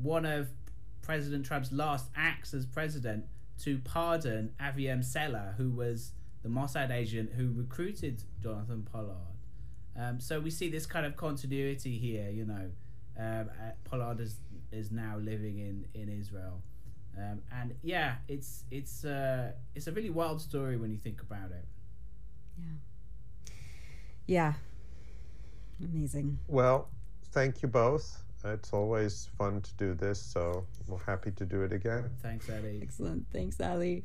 one of President Trump's last acts as president to pardon Aviem Sella, who was the Mossad agent who recruited Jonathan Pollard. Um, so we see this kind of continuity here. You know, um, uh, Pollard is is now living in in Israel, um, and yeah, it's it's uh, it's a really wild story when you think about it. Yeah. Yeah. Amazing. Well, thank you both. It's always fun to do this, so we're happy to do it again. Thanks, Ali. Excellent. Thanks, Ali.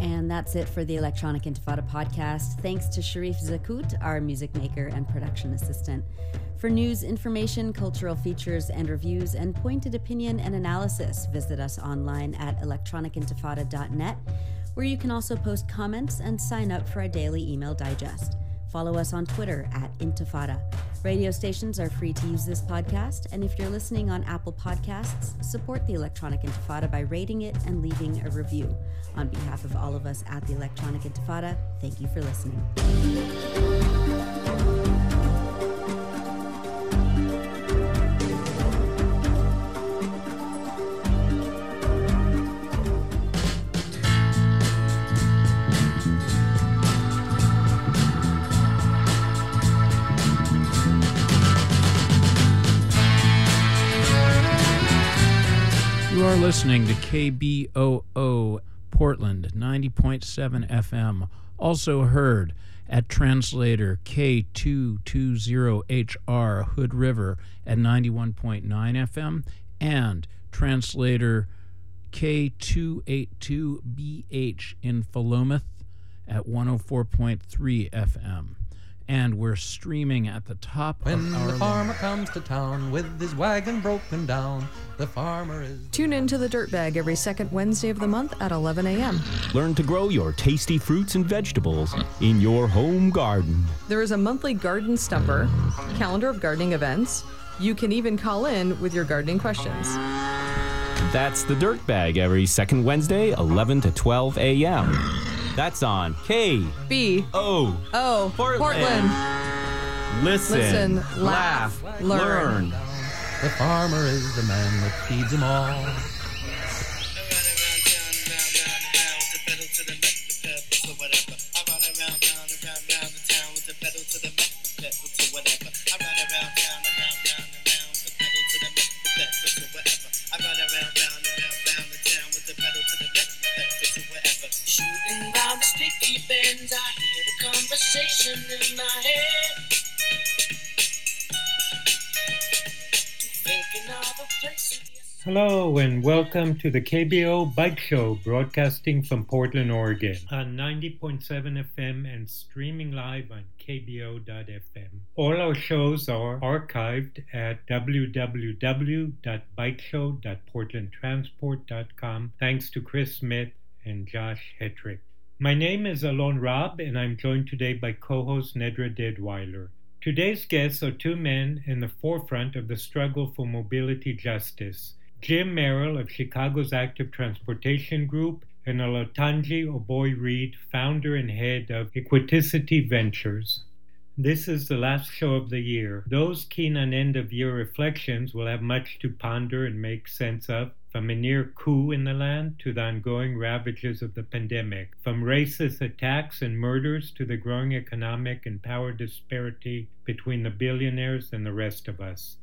And that's it for the Electronic Intifada podcast. Thanks to Sharif Zakout, our music maker and production assistant. For news, information, cultural features, and reviews, and pointed opinion and analysis, visit us online at electronicintifada.net, where you can also post comments and sign up for our daily email digest. Follow us on Twitter at Intifada. Radio stations are free to use this podcast, and if you're listening on Apple Podcasts, support the Electronic Intifada by rating it and leaving a review. On behalf of all of us at the Electronic Intifada, thank you for listening. Listening to KBOO Portland 90.7 FM, also heard at translator K220HR Hood River at 91.9 FM and translator K282BH in Philomath at 104.3 FM. And we're streaming at the top When of our the farmer comes to town with his wagon broken down, the farmer is. Tune in to the Dirtbag every second Wednesday of the month at 11 a.m. Learn to grow your tasty fruits and vegetables in your home garden. There is a monthly garden stumper, calendar of gardening events. You can even call in with your gardening questions. That's the Dirt Bag every second Wednesday, 11 to 12 a.m. That's on K B O. O Portland. Listen, Listen, laugh, laugh, learn. learn. The farmer is the man that feeds them all. In my head. Hello and welcome to the KBOO Bike Show, broadcasting from Portland, Oregon, on 90.7 FM and streaming live on KBOO.FM. All our shows are archived at www.bikeshow.portlandtransport.com, thanks to Chris Smith and Josh Hetrick. My name is Alon Raab, and I'm joined today by co host Nedra Deadwyler. Today's guests are two men in the forefront of the struggle for mobility justice. Jim Merrell of Chicago's Active Transportation Group and Olatunji Oboi Reed, founder and head of Equiticity Ventures. This is the last show of the year. Those keen on end of year reflections will have much to ponder and make sense of, from a near coup in the land to the ongoing ravages of the pandemic, from racist attacks and murders to the growing economic and power disparity between the billionaires and the rest of us.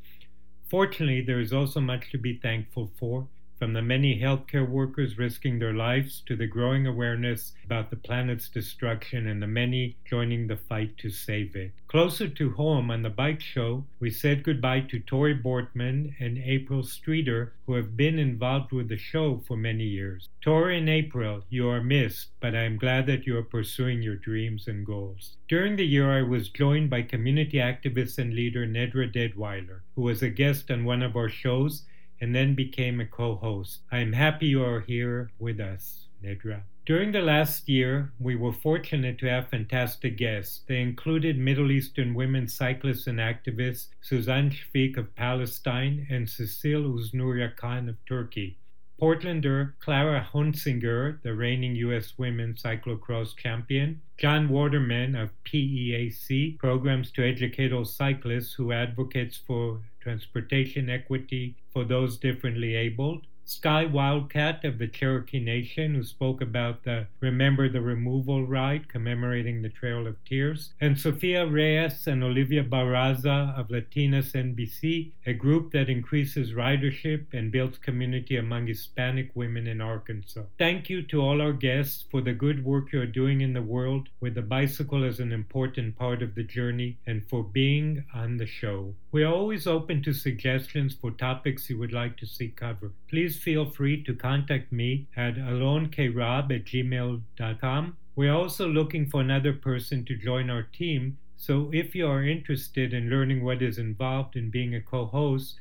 Fortunately, there is also much to be thankful for, from the many healthcare workers risking their lives to the growing awareness about the planet's destruction and the many joining the fight to save it. Closer to home on the bike show, we said goodbye to Tori Bortman and April Streeter, who have been involved with the show for many years. Tori and April, you are missed, but I am glad that you are pursuing your dreams and goals. During the year, I was joined by community activist and leader Nedra Deadwyler, who was a guest on one of our shows and then became a co host. I am happy you are here with us, Nedra. During the last year, we were fortunate to have fantastic guests. They included Middle Eastern women cyclists and activists Suzanne Shfik of Palestine and Cecile Uznurya Khan of Turkey. Portlander Clara Honsinger, the reigning U.S. women's cyclocross champion, John Waterman of PEAC programs to educate all cyclists who advocates for transportation equity for those differently abled, Sky Wildcat of the Cherokee Nation, who spoke about the Remember the Removal ride commemorating the Trail of Tears, and Sofia Reyes and Olivia Barraza of Latinas en Bici, a group that increases ridership and builds community among Hispanic women in Arkansas. Thank you to all our guests for the good work you are doing in the world with the bicycle as an important part of the journey and for being on the show. We are always open to suggestions for topics you would like to see covered. Please feel free to contact me at alonekrab at gmail.com. We're also looking for another person to join our team, so if you are interested in learning what is involved in being a co host,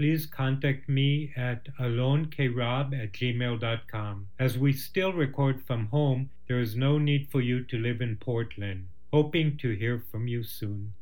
please contact me at alonekrab at gmail.com. As we still record from home, there is no need for you to live in Portland. Hoping to hear from you soon.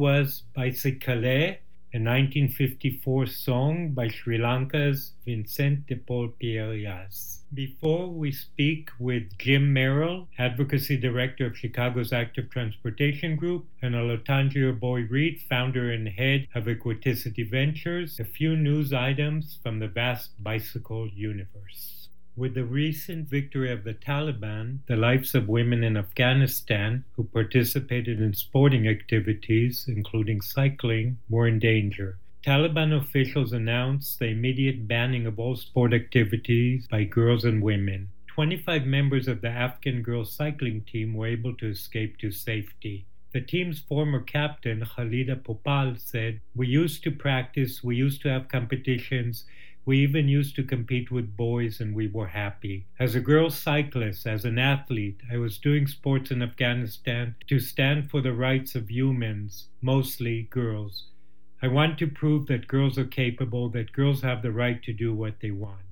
Was Bicycale, a 1954 song by Sri Lanka's Vincent de Paul Pierre Before we speak with Jim Merrell, Advocacy Director of Chicago's Active Transportation Group, and Olatunji Oboi Reed, founder and head of Equiticity Ventures, a few news items from the vast bicycle universe. With the recent victory of the Taliban, the lives of women in Afghanistan who participated in sporting activities, including cycling, were in danger. Taliban officials announced the immediate banning of all sport activities by girls and women. 25 members of the Afghan girls cycling team were able to escape to safety. The team's former captain, Khalida Popal, said, We used to practice, we used to have competitions, we even used to compete with boys, and we were happy. As a girl cyclist, as an athlete, I was doing sports in Afghanistan to stand for the rights of humans, mostly girls. I want to prove that girls are capable, that girls have the right to do what they want.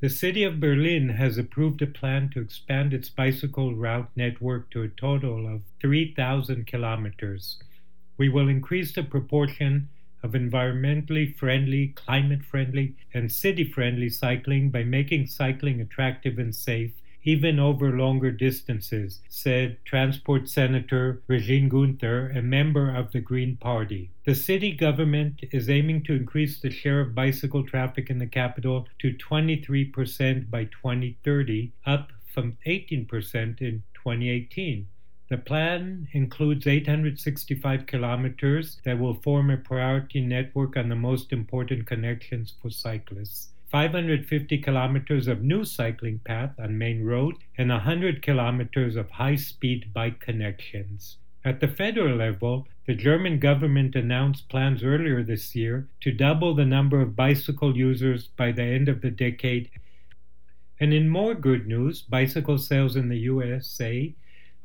The city of Berlin has approved a plan to expand its bicycle route network to a total of 3,000 kilometers. We will increase the proportion of environmentally friendly, climate friendly, and city friendly cycling by making cycling attractive and safe even over longer distances, said Transport Senator Regine Gunther, a member of the Green Party. The city government is aiming to increase the share of bicycle traffic in the capital to 23% by 2030, up from 18% in 2018. The plan includes 865 kilometers that will form a priority network on the most important connections for cyclists. 550 kilometers of new cycling path on main road, and 100 kilometers of high-speed bike connections. At the federal level, the German government announced plans earlier this year to double the number of bicycle users by the end of the decade. And in more good news, bicycle sales in the USA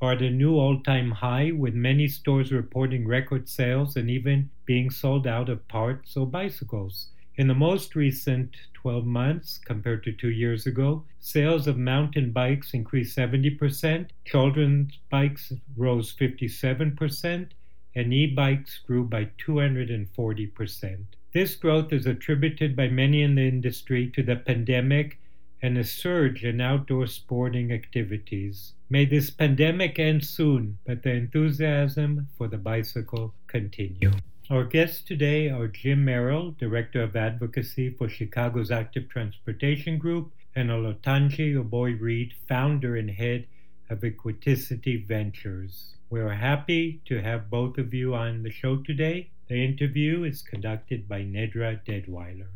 are at a new all time high, with many stores reporting record sales and even being sold out of parts or bicycles. In the most recent 12 months, compared to two years ago, sales of mountain bikes increased 70%, children's bikes rose 57%, and e bikes grew by 240%. This growth is attributed by many in the industry to the pandemic and a surge in outdoor sporting activities. May this pandemic end soon, but the enthusiasm for the bicycle continue. Our guests today are Jim Merrell, Director of Advocacy for Chicago's Active Transportation Group, and Olatunji Oboi-Reed, Founder and Head of Equiticity Ventures. We are happy to have both of you on the show today. The interview is conducted by Nedra Deadwyler.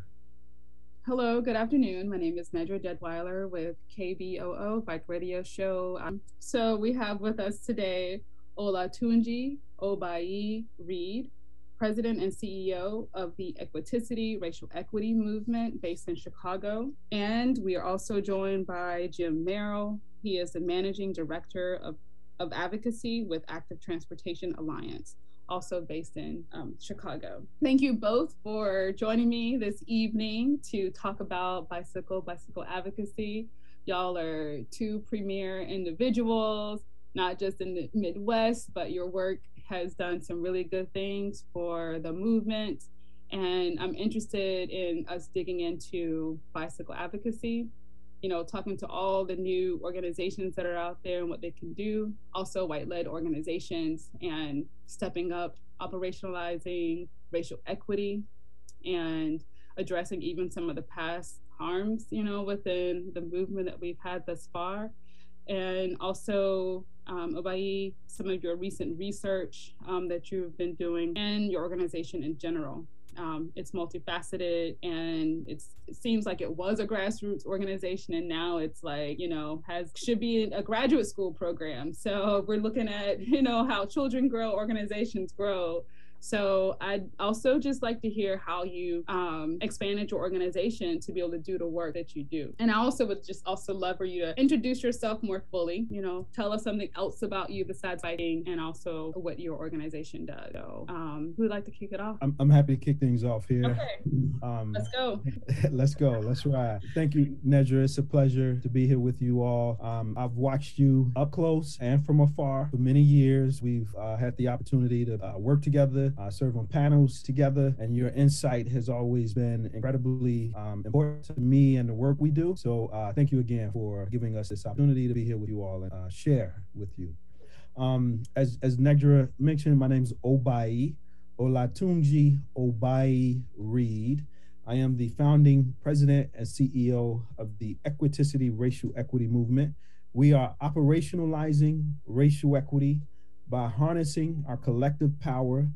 Hello, good afternoon. My name is Nedra Deadwyler with KBOO Bike Radio Show. Um, so we have with us today Olatunji Oboi Reed, President and CEO of the Equiticity Racial Equity Movement based in Chicago. And we are also joined by Jim Merrell. He is the Managing Director of, of Advocacy with Active Transportation Alliance, also based in um, Chicago. Thank you both for joining me this evening to talk about bicycle, bicycle advocacy. Y'all are two premier individuals, not just in the Midwest, but your work has done some really good things for the movement. And I'm interested in us digging into bicycle advocacy, you know, talking to all the new organizations that are out there and what they can do, also white led organizations, and stepping up, operationalizing racial equity, and addressing even some of the past harms, you know, within the movement that we've had thus far. And also um, Oboi, some of your recent research um, that you've been doing and your organization in general. Um, it's multifaceted and it seems like it was a grassroots organization and now it's like you know has should be a graduate school program. So we're looking at you know how children grow organizations grow so I'd also just like to hear how you um, expanded your organization to be able to do the work that you do. And I also would just also love for you to introduce yourself more fully, you know, tell us something else about you besides biking and also what your organization does. So um, who would like to kick it off? I'm, I'm happy to kick things off here. Okay. Um, let's go. let's go. Let's ride. Thank you, Nedra. It's a pleasure to be here with you all. Um, I've watched you up close and from afar for many years. We've uh, had the opportunity to uh, work together uh, serve on panels together, and your insight has always been incredibly um, important to me and the work we do. So uh, thank you again for giving us this opportunity to be here with you all and uh, share with you. Um, as as Nedra mentioned, my name is Oboi Olatunji Oboi Reed. I am the founding president and CEO of the Equiticity Racial Equity Movement. We are operationalizing racial equity by harnessing our collective power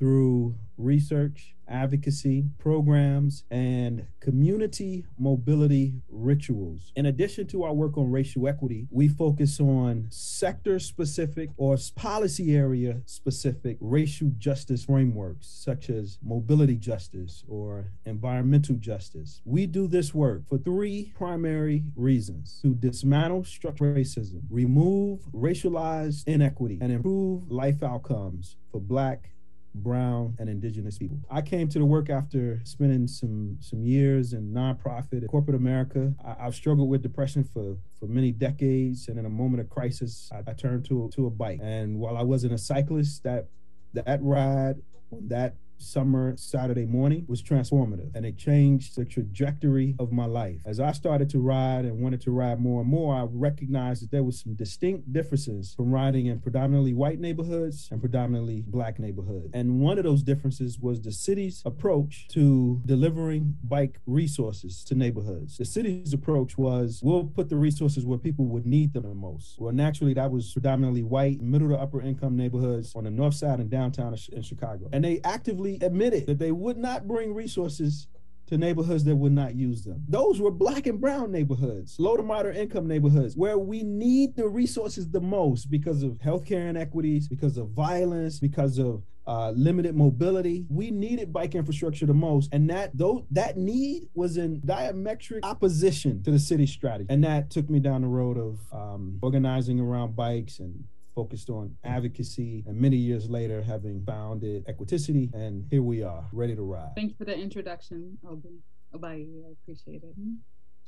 through research, advocacy, programs, and community mobility rituals. In addition to our work on racial equity, we focus on sector specific or policy area specific racial justice frameworks, such as mobility justice or environmental justice. We do this work for three primary reasons to dismantle structural racism, remove racialized inequity, and improve life outcomes for Black, brown and indigenous people. I came to the work after spending some some years in nonprofit corporate America. I, have struggled with depression for for many decades, and in a moment of crisis, I, I turned to to a bike. And while I wasn't a cyclist, that that ride on that summer Saturday morning was transformative and it changed the trajectory of my life. As I started to ride and wanted to ride more and more, I recognized that there was some distinct differences from riding in predominantly white neighborhoods and predominantly black neighborhoods. And one of those differences was the city's approach to delivering bike resources to neighborhoods. The city's approach was we'll put the resources where people would need them the most. Well, naturally, that was predominantly white, middle to upper income neighborhoods on the north side and downtown in Chicago. And they actively admitted that they would not bring resources to neighborhoods that would not use them. Those were black and brown neighborhoods, low to moderate income neighborhoods, where we need the resources the most because of healthcare inequities, because of violence, because of uh, limited mobility. We needed bike infrastructure the most, and that though that need was in diametric opposition to the city strategy, and that took me down the road of um, organizing around bikes and focused on advocacy, and many years later, having founded Equiticity, and here we are, ready to ride. Thank you for the introduction, Obi. Oboi, I appreciate it.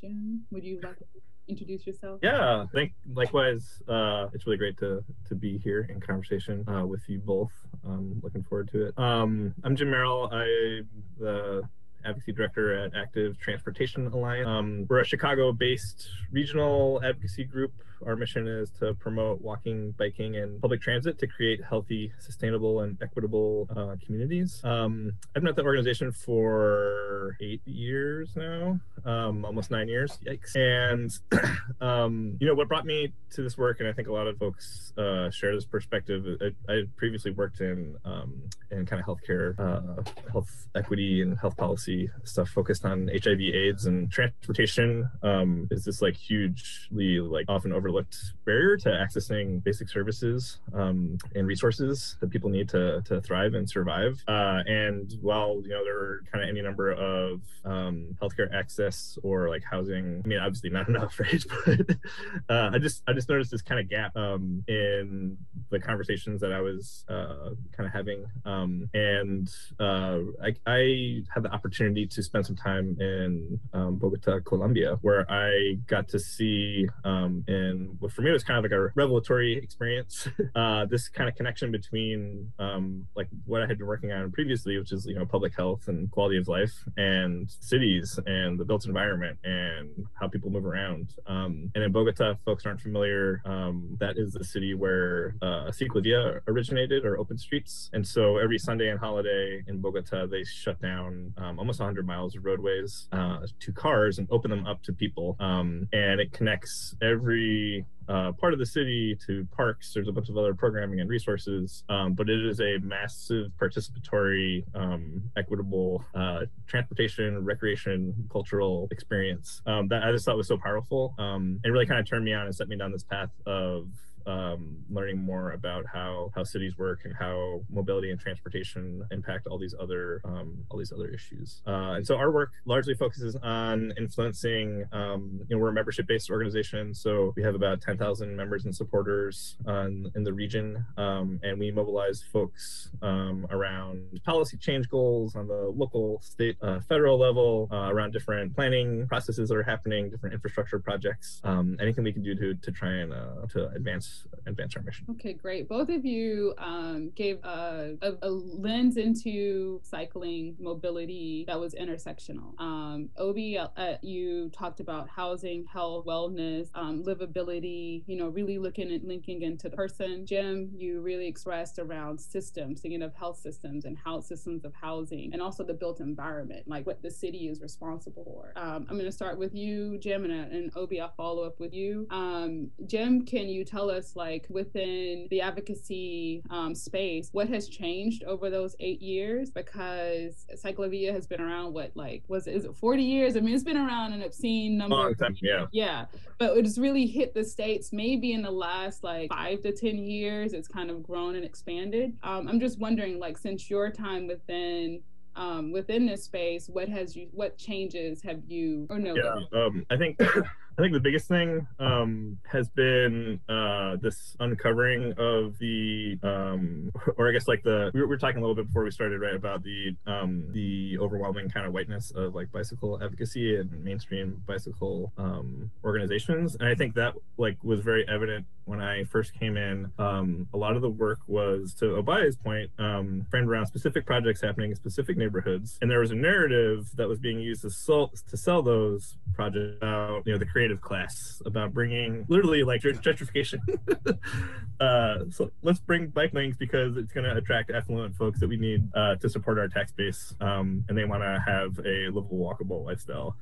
Jim, would you like to introduce yourself? Yeah, thank. Likewise, uh, it's really great to to be here in conversation uh, with you both. I'm looking forward to it. Um, I'm Jim Merrell. I the advocacy director at Active Transportation Alliance. Um, we're a Chicago-based regional advocacy group our mission is to promote walking, biking, and public transit to create healthy, sustainable, and equitable uh, communities. Um, I've been at the organization for eight years now, um, almost nine years. Yikes! And um, you know what brought me to this work, and I think a lot of folks uh, share this perspective. I, I previously worked in um, in kind of healthcare, uh, health equity, and health policy stuff focused on HIV/AIDS and transportation. Um, is this like hugely like often overlooked overlooked barrier to accessing basic services um, and resources that people need to, to thrive and survive. Uh, and while you know there are kind of any number of um, healthcare access or like housing, I mean obviously not enough, right? but uh, I just I just noticed this kind of gap um, in the conversations that I was uh, kind of having, um, and uh, I, I, had the opportunity to spend some time in um, Bogota, Colombia, where I got to see um, in for me it was kind of like a revelatory experience. uh, this kind of connection between um, like what I had been working on previously, which is you know public health and quality of life, and cities and the built environment and how people move around. Um, and in Bogota, folks aren't familiar. Um, that is the city where uh, Ciclovia originated or open streets, and so every Sunday and holiday in Bogota, they shut down um, almost 100 miles of roadways uh, to cars and open them up to people, um, and it connects every uh, part of the city to parks. There's a bunch of other programming and resources, um, but it is a massive participatory, um, equitable uh, transportation, recreation, cultural experience um, that I just thought was so powerful um, and really kind of turned me on and set me down this path of um, learning more about how how cities work and how mobility and transportation impact all these other um, all these other issues. Uh, and so our work largely focuses on influencing. Um, you know, we're a membership based organization, so we have about ten thousand members and supporters on, in the region, um, and we mobilize folks um, around policy change goals on the local, state, uh, federal level, uh, around different planning processes that are happening, different infrastructure projects, um, anything we can do to to try and uh, to advance advance our mission. Okay, great. Both of you um, gave a, a, a, lens into cycling mobility that was intersectional. Um, Obi, uh, you talked about housing, health, wellness, um, livability. You know, really looking at linking into the person. Jim, you really expressed around systems, thinking of health systems and how systems of housing, and also the built environment, like what the city is responsible for. Um, I'm going to start with you, Jim, and, uh, and Obi, I'll follow up with you. Um, Jim, can you tell us? Us, like within the advocacy um, space, what has changed over those eight years? Because Ciclovia has been around, what, like, was it, is it 40 years? I mean, it's been around an obscene number. Long time, yeah. Yeah, but it's really hit the states maybe in the last like five to ten years. It's kind of grown and expanded. Um, I'm just wondering, like, since your time within um, within this space, what has you, what changes have you or no? Yeah, um, I think I think the biggest thing um, has been uh, this uncovering of the, um, or I guess like the we were, we were, talking a little bit before we started, right, about the um, the overwhelming kind of whiteness of like bicycle advocacy and mainstream bicycle um, organizations, and I think that like was very evident when I first came in. Um, a lot of the work was to Oboi's point, um, framed around specific projects happening in specific neighborhoods, and there was a narrative that was being used to sell to sell those projects about you know the creative class about bringing literally like gentrification. uh, so let's bring bike lanes because it's going to attract affluent folks that we need uh, to support our tax base, um, and they want to have a livable, walkable lifestyle.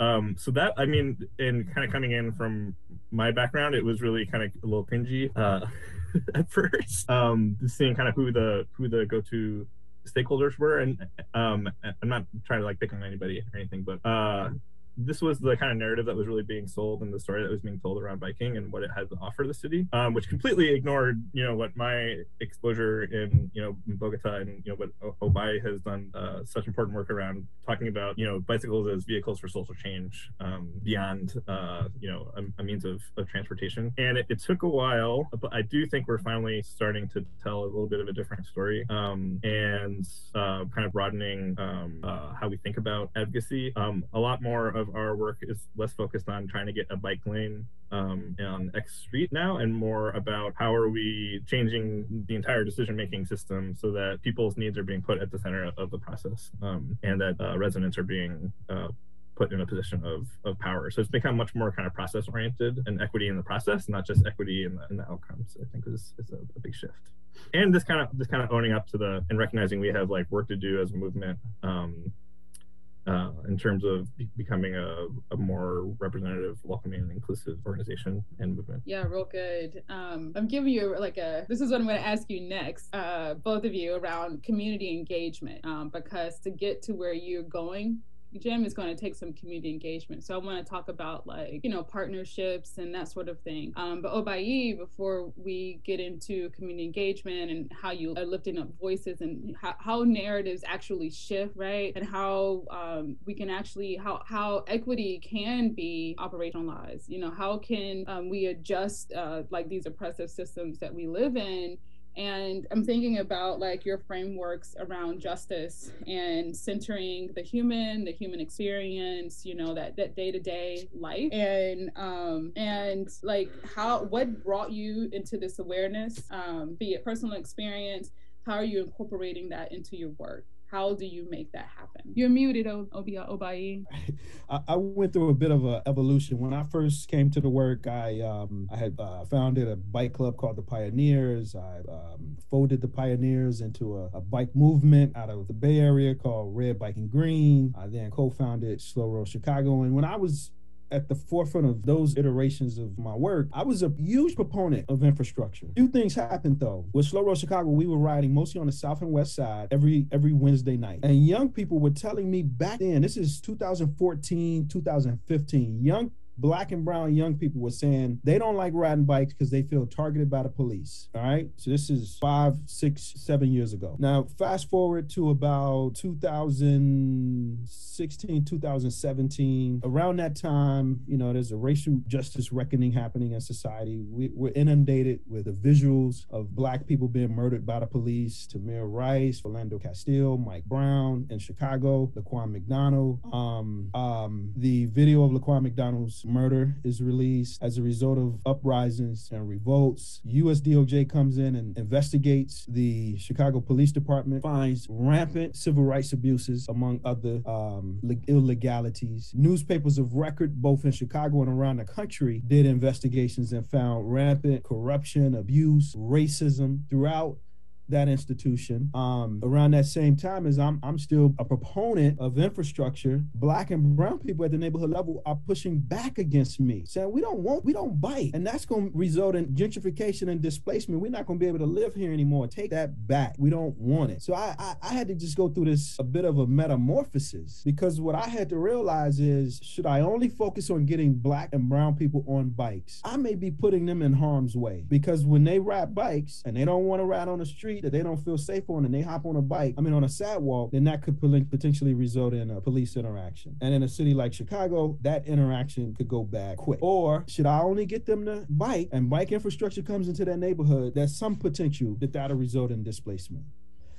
Um, so that I mean, and kind of coming in from my background, it was really kind of a little cringy uh, at first. Um, seeing kind of who the who the go to stakeholders were, and um, I'm not trying to like pick on anybody or anything, but uh, this was the kind of narrative that was really being sold and the story that was being told around biking and what it had to offer the city, um, which completely ignored, you know, what my exposure in, you know, Bogota and, you know, what Oboi has done uh, such important work around talking about, you know, bicycles as vehicles for social change um, beyond, uh, you know, a, a means of, of transportation. And it, it, took a while, but I do think we're finally starting to tell a little bit of a different story um, and uh, kind of broadening um, uh, how we think about advocacy. Um, a lot more of of our work is less focused on trying to get a bike lane um, on X Street now, and more about how are we changing the entire decision making system so that people's needs are being put at the center of the process, um, and that uh, residents are being uh, put in a position of, of power. So it's become much more kind of process oriented and equity in the process, not just equity in the, in the outcomes. I think is, is a, a, big shift. And this kind of this kind of owning up to the and recognizing we have like work to do as a movement. Um, uh, in terms of be- becoming a, a, more representative, welcoming, and inclusive organization and movement. Yeah, real good. Um, I'm giving you like a. This is what I'm going to ask you next, uh, both of you, around community engagement, um, because to get to where you're going Jim is going to take some community engagement. So I want to talk about like, you know, partnerships and that sort of thing. Um, but Oboi, before we get into community engagement and how you are lifting up voices and how, how narratives actually shift, right? And how um, we can actually, how, how equity can be operationalized. You know, how can um, we adjust uh, like these oppressive systems that we live in and i'm thinking about like your frameworks around justice and centering the human the human experience you know that that day-to-day life. And um and like how what brought you into this awareness um be it personal experience how are you incorporating that into your work how do you make that happen? You're muted, Obia Oboi. I went through a bit of an evolution. When I first came to the work, I um, I had uh, founded a bike club called the Pioneers. I um, folded the Pioneers into a, a, bike movement out of the Bay Area called Red Bike and Green. I then co-founded Slow Roll Chicago. And when I was at the forefront of those iterations of my work, I was a huge proponent of infrastructure. Few things happened though. With Slow Roll Chicago, we were riding mostly on the south and west side every every Wednesday night. And young people were telling me back then, this is 2014, 2015, young black and brown young people were saying they don't like riding bikes because they feel targeted by the police. All right. So this is five, six, seven years ago. Now, fast forward to about 2016, 2017. Around that time, you know, there's a racial justice reckoning happening in society. We, are inundated with the visuals of black people being murdered by the police. Tamir Rice, Philando Castile, Mike Brown in Chicago, Laquan McDonald. Um, um, the video of Laquan McDonald's murder is released as a result of uprisings and revolts. US DOJ comes in and investigates the Chicago Police Department, finds rampant civil rights abuses, among other um, illegalities. Newspapers of record, both in Chicago and around the country, did investigations and found rampant corruption, abuse, racism throughout that institution. Um, around that same time as I'm, I'm still a proponent of infrastructure. Black and brown people at the neighborhood level are pushing back against me, saying we don't want, we don't bite, and that's going to result in gentrification and displacement. We're not going to be able to live here anymore. Take that back. We don't want it. So I, I, I had to just go through this a bit of a metamorphosis because what I had to realize is, should I only focus on getting black and brown people on bikes? I may be putting them in harm's way because when they ride bikes and they don't want to ride on the street that they don't feel safe on and they hop on a bike, I mean, on a sidewalk, then that could potentially result in a police interaction. And in a city like Chicago, that interaction could go bad quick. Or should I only get them to bike and bike infrastructure comes into that neighborhood, there's some potential that that'll result in displacement.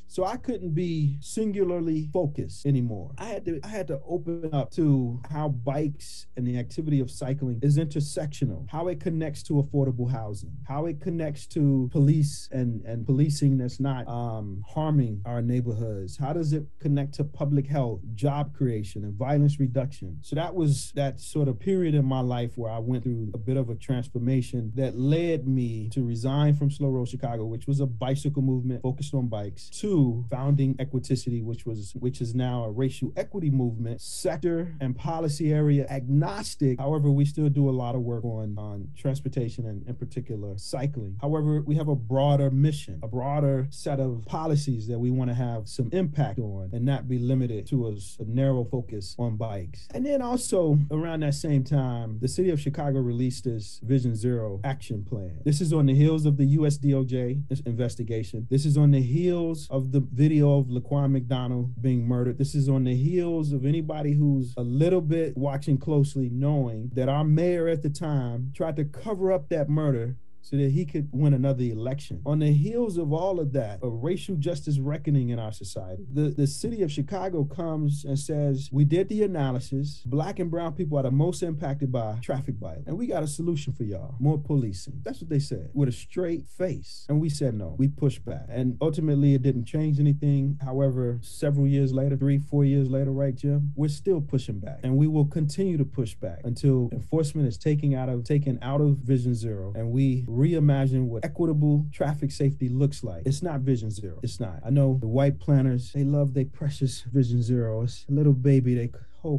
So I couldn't be singularly focused anymore. I had to I had to open up to how bikes and the activity of cycling is intersectional, how it connects to affordable housing, how it connects to police and, and policing that's not um, harming our neighborhoods. How does it connect to public health, job creation, and violence reduction? So that was that sort of period in my life where I went through a bit of a transformation that led me to resign from Slow Roll Chicago, which was a bicycle movement focused on bikes, to founding Equiticity, which was which is now a racial equity movement, sector and policy area agnostic. However, we still do a lot of work on on transportation and in particular cycling. However, we have a broader mission, a broader set of policies that we want to have some impact on and not be limited to a, a narrow focus on bikes. And then also around that same time, the city of Chicago released this Vision Zero action plan. This is on the heels of the US DOJ investigation. This is on the heels of the video of Laquan McDonald being murdered. This is on the heels of anybody who's a little bit watching closely, knowing that our mayor at the time tried to cover up that murder so that he could win another election. On the heels of all of that, a racial justice reckoning in our society, the, the city of Chicago comes and says, We did the analysis. Black and brown people are the most impacted by traffic violence. And we got a solution for y'all more policing. That's what they said with a straight face. And we said no. We pushed back. And ultimately, it didn't change anything. However, several years later, three, four years later, right, Jim, we're still pushing back. And we will continue to push back until enforcement is taken out of taken out of Vision Zero and we reimagine what equitable traffic safety looks like. It's not Vision Zero. It's not. I know the white planners, they love their precious Vision Zero. It's a little baby they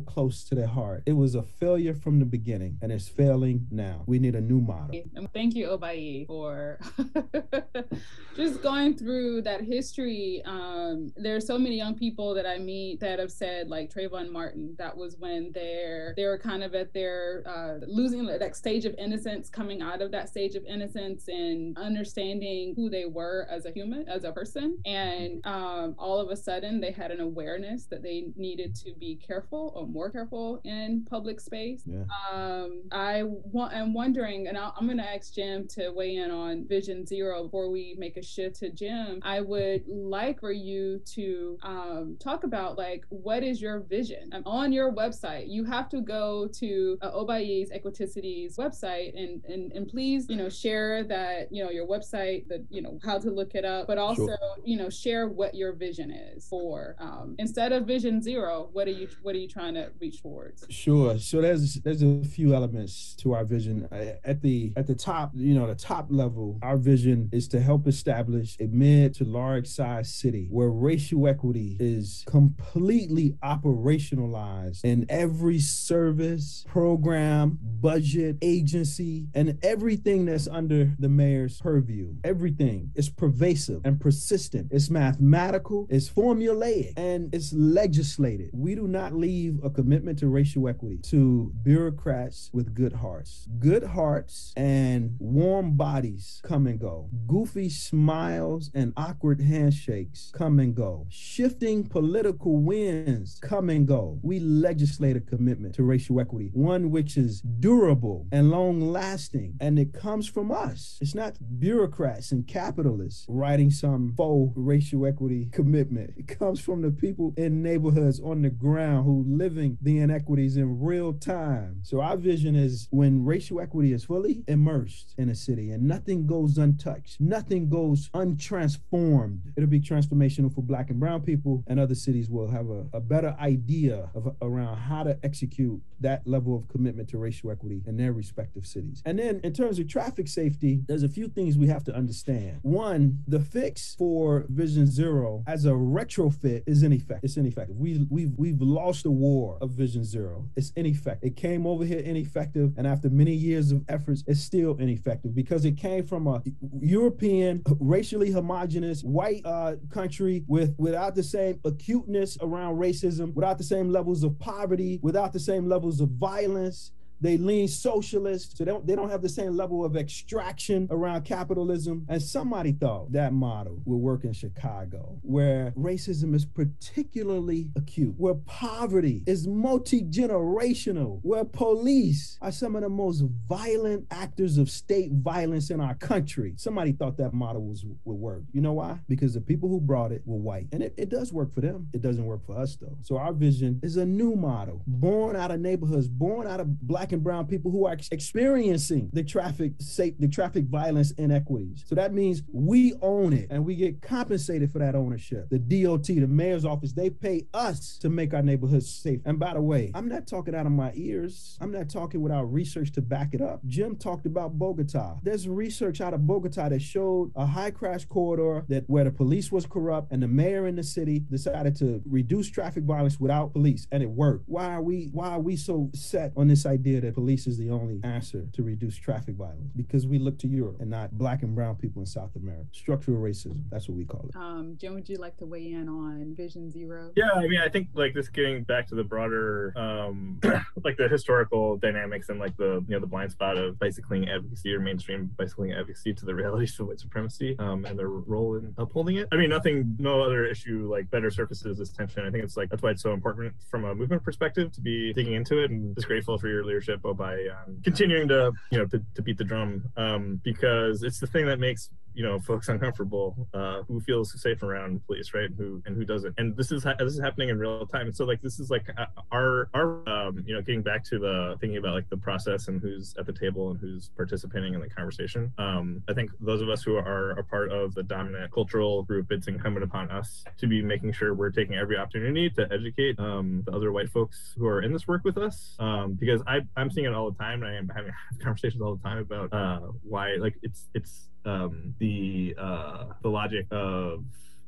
close to their heart. It was a failure from the beginning and it's failing now. We need a new model. Thank you, Oboi, for just going through that history. Um, there are so many young people that I meet that have said, like Trayvon Martin, that was when they're they were kind of at their uh, losing that stage of innocence, coming out of that stage of innocence and understanding who they were as a human, as a person. And um, all of a sudden, they had an awareness that they needed to be careful or more careful in public space. Yeah. Um, I wa- am wondering, and i am going to ask Jim to weigh in on Vision Zero before we make a shift to Jim. I would like for you to um, talk about like what is your vision um, on your website. You have to go to uh, Oboi's Equiticity's website and, and and please you know share that you know your website, the you know how to look it up, but also sure. you know share what your vision is for um, instead of Vision Zero. What are you what are you trying trying to reach towards? Sure. So there's there's a few elements to our vision. Uh, at the at the top, you know, the top level, our vision is to help establish a mid to large size city where racial equity is completely operationalized in every service, program, budget, agency, and everything that's under the mayor's purview. Everything is pervasive and persistent. It's mathematical, it's formulaic, and it's legislated. We do not leave a commitment to racial equity to bureaucrats with good hearts. Good hearts and warm bodies come and go. Goofy smiles and awkward handshakes come and go. Shifting political winds come and go. We legislate a commitment to racial equity, one which is durable and long lasting, and it comes from us. It's not bureaucrats and capitalists writing some faux racial equity commitment. It comes from the people in neighborhoods on the ground who living the inequities in real time. So our vision is when racial equity is fully immersed in a city and nothing goes untouched, nothing goes untransformed, it'll be transformational for black and brown people and other cities will have a, a better idea of around how to execute that level of commitment to racial equity in their respective cities. And then in terms of traffic safety, there's a few things we have to understand. One, the fix for Vision Zero as a retrofit is ineffective. It's ineffective. We we've we've lost the war of Vision Zero. It's ineffective. It came over here ineffective, and after many years of efforts, it's still ineffective because it came from a European, racially homogenous white uh, country with without the same acuteness around racism, without the same levels of poverty, without the same levels of violence they lean socialist, so they don't, they don't have the same level of extraction around capitalism. And somebody thought that model would work in Chicago, where racism is particularly acute, where poverty is multi generational, where police are some of the most violent actors of state violence in our country. Somebody thought that model was would work. You know why? Because the people who brought it were white, and it, it does work for them. It doesn't work for us though. So our vision is a new model, born out of neighborhoods, born out of black black and brown people who are experiencing the traffic the traffic violence inequities. So that means we own it and we get compensated for that ownership. The DOT, the mayor's office, they pay us to make our neighborhoods safe. And by the way, I'm not talking out of my ears. I'm not talking without research to back it up. Jim talked about Bogota. There's research out of Bogota that showed a high crash corridor that where the police was corrupt and the mayor in the city decided to reduce traffic violence without police and it worked. Why are we why are we so set on this idea idea that police is the only answer to reduce traffic violence because we look to Europe and not black and brown people in South America. Structural racism, that's what we call it. Um, Jim, would you like to weigh in on Vision Zero? Yeah, I mean, I think like this getting back to the broader, um, like the historical dynamics and like the, you know, the blind spot of bicycling advocacy or mainstream bicycling advocacy to the realities of white supremacy um, and their role in upholding it. I mean, nothing, no other issue like better surfaces this tension. I think it's like, that's why it's so important from a movement perspective to be digging into it and just grateful for your leadership leadership by um, continuing to you know to, to beat the drum um, because it's the thing that makes you know folks uncomfortable uh, who feels safe around police right? Who and who doesn't. And this is ha- this is happening in real time. And so like this is like uh, our our um, you know getting back to the thinking about like the process and who's at the table and who's participating in the conversation. Um, i think those of us who are a part of the dominant cultural group it's incumbent upon us to be making sure we're taking every opportunity to educate um, the other white folks who are in this work with us. Um, because I, i'm seeing it all the time and i am having conversations all the time about uh, why like it's it's um, the uh, the logic of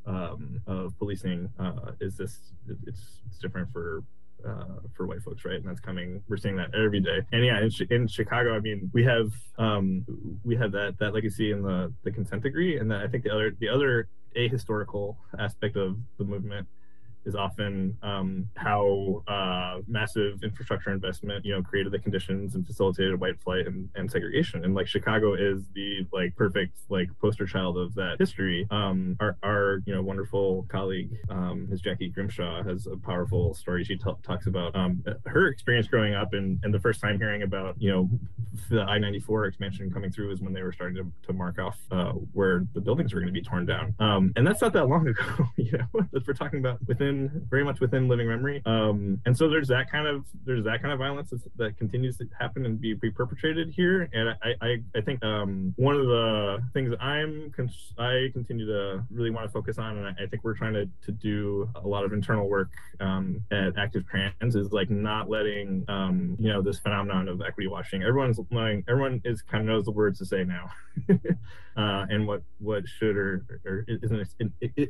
um, of policing uh, is this it's it's different for uh, for white folks, right? And that's coming. We're seeing that every day. And yeah, in, in Chicago, I mean, we have um, we have that that legacy in the the consent decree, and that I think the other the other ahistorical aspect of the movement is often um, how uh, massive infrastructure investment, you know, created the conditions and facilitated white flight and, and, segregation. And like Chicago is the like perfect like poster child of that history. Um, our, our you know wonderful colleague, um. Jackie Grimshaw, has a powerful story. She t- talks about um, her experience growing up and, and the first time hearing about you know the I-94 expansion coming through is when they were starting to, to mark off uh, where the buildings were going to be torn down. Um, and that's not that long ago, you know, we're talking about within very much within living memory. Um, and so there's that kind of there's that kind of violence that continues to happen and be, be perpetrated here. And I I, I think um, one of the things I'm I continue to really want to focus on, and I, I, think we're trying to to do a lot of internal work um, at Active Trans is like not letting um, you know this phenomenon of equity washing. Everyone's like everyone is kind of knows the words to say now. uh, and what what should or, or isn't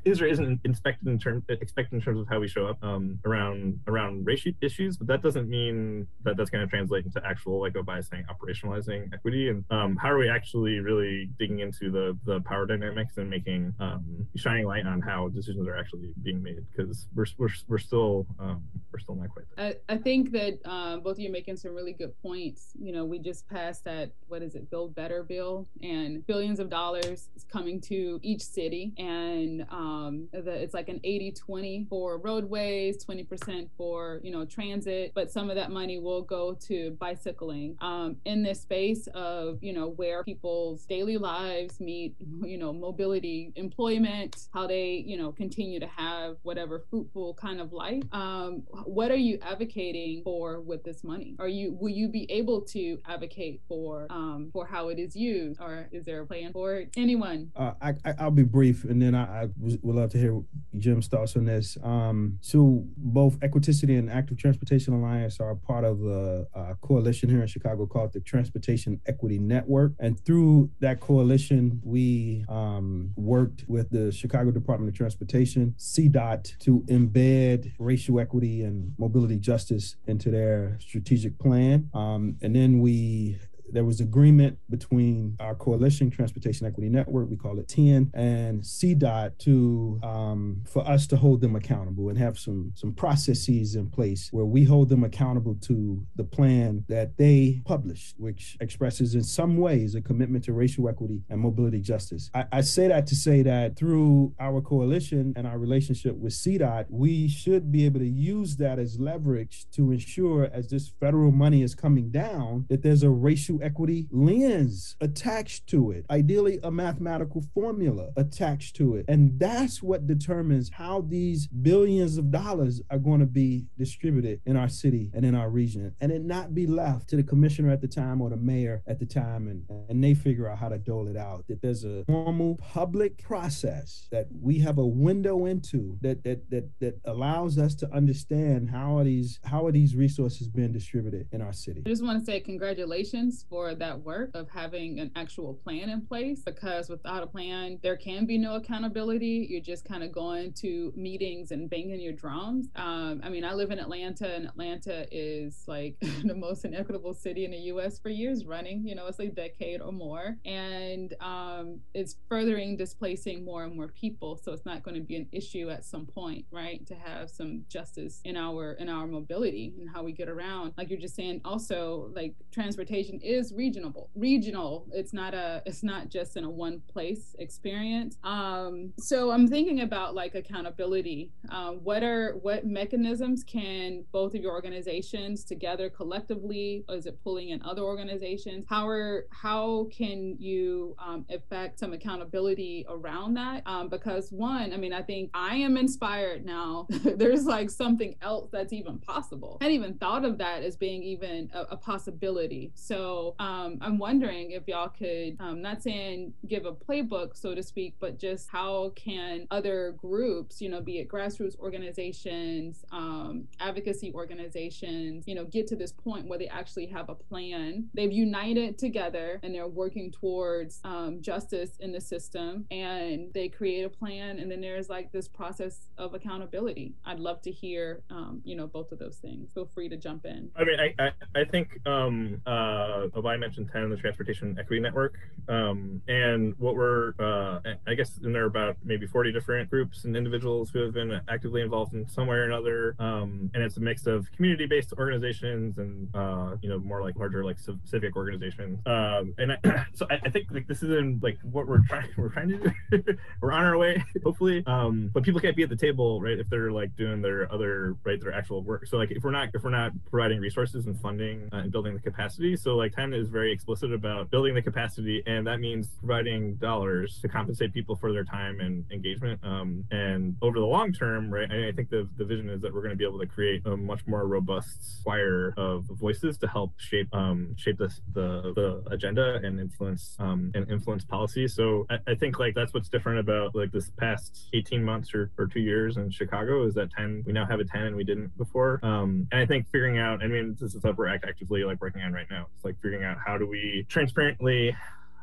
is or isn't inspected in terms expected in terms of how we show up um, around around race issues, but that doesn't mean that that's going to translate into actual like Oboi saying operationalizing equity and um, how are we actually really digging into the the power dynamics and making um, shining light on how decisions are actually being made because we're, we're we're still um, we're still not quite there. I, I think that uh, both of you are making some really good points. You know, we just passed that what is it, Build Better bill, and billions of dollars is coming to each city, and um, the, it's like an 80-20 for roadways, 20% for you know transit, but some of that money will go to bicycling um, in this space of you know where people's daily lives meet, you know, mobility, employment, how they you know continue to have whatever fruitful kind of life. Um, what are you advocating for with this money? Are you will you be able to advocate for um, for how it is used, or is there a plan for it? Anyone? Uh, I, I will be brief, and then I, I, would love to hear Jim's thoughts on this. Um, so both Equiticity and Active Transportation Alliance are part of a, a coalition here in Chicago called the Transportation Equity Network, and through that coalition, we um, worked with the Chicago Department of Transportation, CDOT, to embed racial equity and mobility justice into their strategic plan. Um, and then we there was agreement between our coalition transportation equity network we call it 10 and cdot to um, for us to hold them accountable and have some some processes in place where we hold them accountable to the plan that they published which expresses in some ways a commitment to racial equity and mobility justice. I, I say that to say that through our coalition and our relationship with cdot we should be able to use that as leverage to ensure as this federal money is coming down that there's a racial equity lens attached to it, ideally, a mathematical formula attached to it. And that's what determines how these billions of dollars are going to be distributed in our city and in our region, and it not be left to the commissioner at the time or the mayor at the time, and, and they figure out how to dole it out. That there's a formal public process that we have a window into that that that that allows us to understand how are these how are these resources being distributed in our city. I just want to say congratulations for that work of having an actual plan in place because without a plan, there can be no accountability. You're just kind of going to meetings and banging your drums. Um, I mean, I live in Atlanta, and Atlanta is like the most inequitable city in the US for years running. You know, it's like a decade or more. And um, it's furthering displacing more and more people. So it's not going to be an issue at some point, right? To have some justice in our in our mobility and how we get around. Like you're just saying, also like transportation is is regional regional. It's not a it's not just in a one place experience. Um so i'm thinking about like accountability. Um, what are what mechanisms can both of your organizations together collectively is it pulling in other organizations? How are how can you um, affect some accountability around that? Um, because one i mean i think i am inspired now. There's like something else that's even possible. I hadn't even thought of that as being even a, a possibility. So um, I'm wondering if y'all could, um, not saying give a playbook, so to speak, but just how can other groups, you know, be it grassroots organizations, um, advocacy organizations, you know, get to this point where they actually have a plan. They've united together and they're working towards um, justice in the system and they create a plan. And then there's like this process of accountability. I'd love to hear, um, you know, both of those things. Feel free to jump in. I mean, I, I, I think um, uh, I mentioned 10 in the Transportation Equity Network. Um, and what we're, uh, I guess, and there are about maybe 40 different groups and individuals who have been actively involved in some way or another. Um, and it's a mix of community based organizations and, uh, you know, more like larger, like civic organizations. Um, and I, so I, I, think like this is in like what we're trying, we're trying to do. we're on our way, hopefully. Um, but people can't be at the table, right? If they're like doing their other, right, their actual work. So like if we're not, if we're not providing resources and funding uh, and building the capacity, so like 10 is very explicit about building the capacity, and that means providing dollars to compensate people for their time and engagement. Um, and over the long term, right, I, I think the, the vision is that we're going to be able to create a much more robust choir of voices to help shape um, shape the the agenda and influence um, and influence policy. So I, I think like that's what's different about like this past 18 months or, or two years in Chicago is that 10 we now have a 10 and we didn't before. Um, and I think figuring out, I mean, this is stuff we're actively like working on right now. It's like figuring out how do we transparently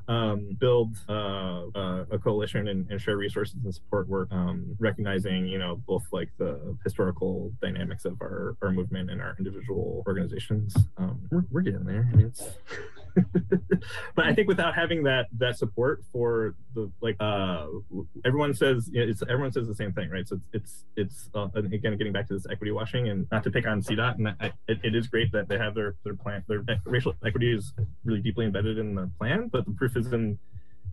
um, build uh, uh, a coalition and, and, share resources and support work, um, recognizing, you know, both like the historical dynamics of our, our movement and our individual organizations. Um, we're, we're getting there. I mean, it's but I think without having that that support for the like uh everyone says it's everyone says the same thing right? So it's it's, it's uh, again getting back to this equity washing and not to pick on CDOT and I, it, it is great that they have their their plan their racial equity is really deeply embedded in the plan but the proof is in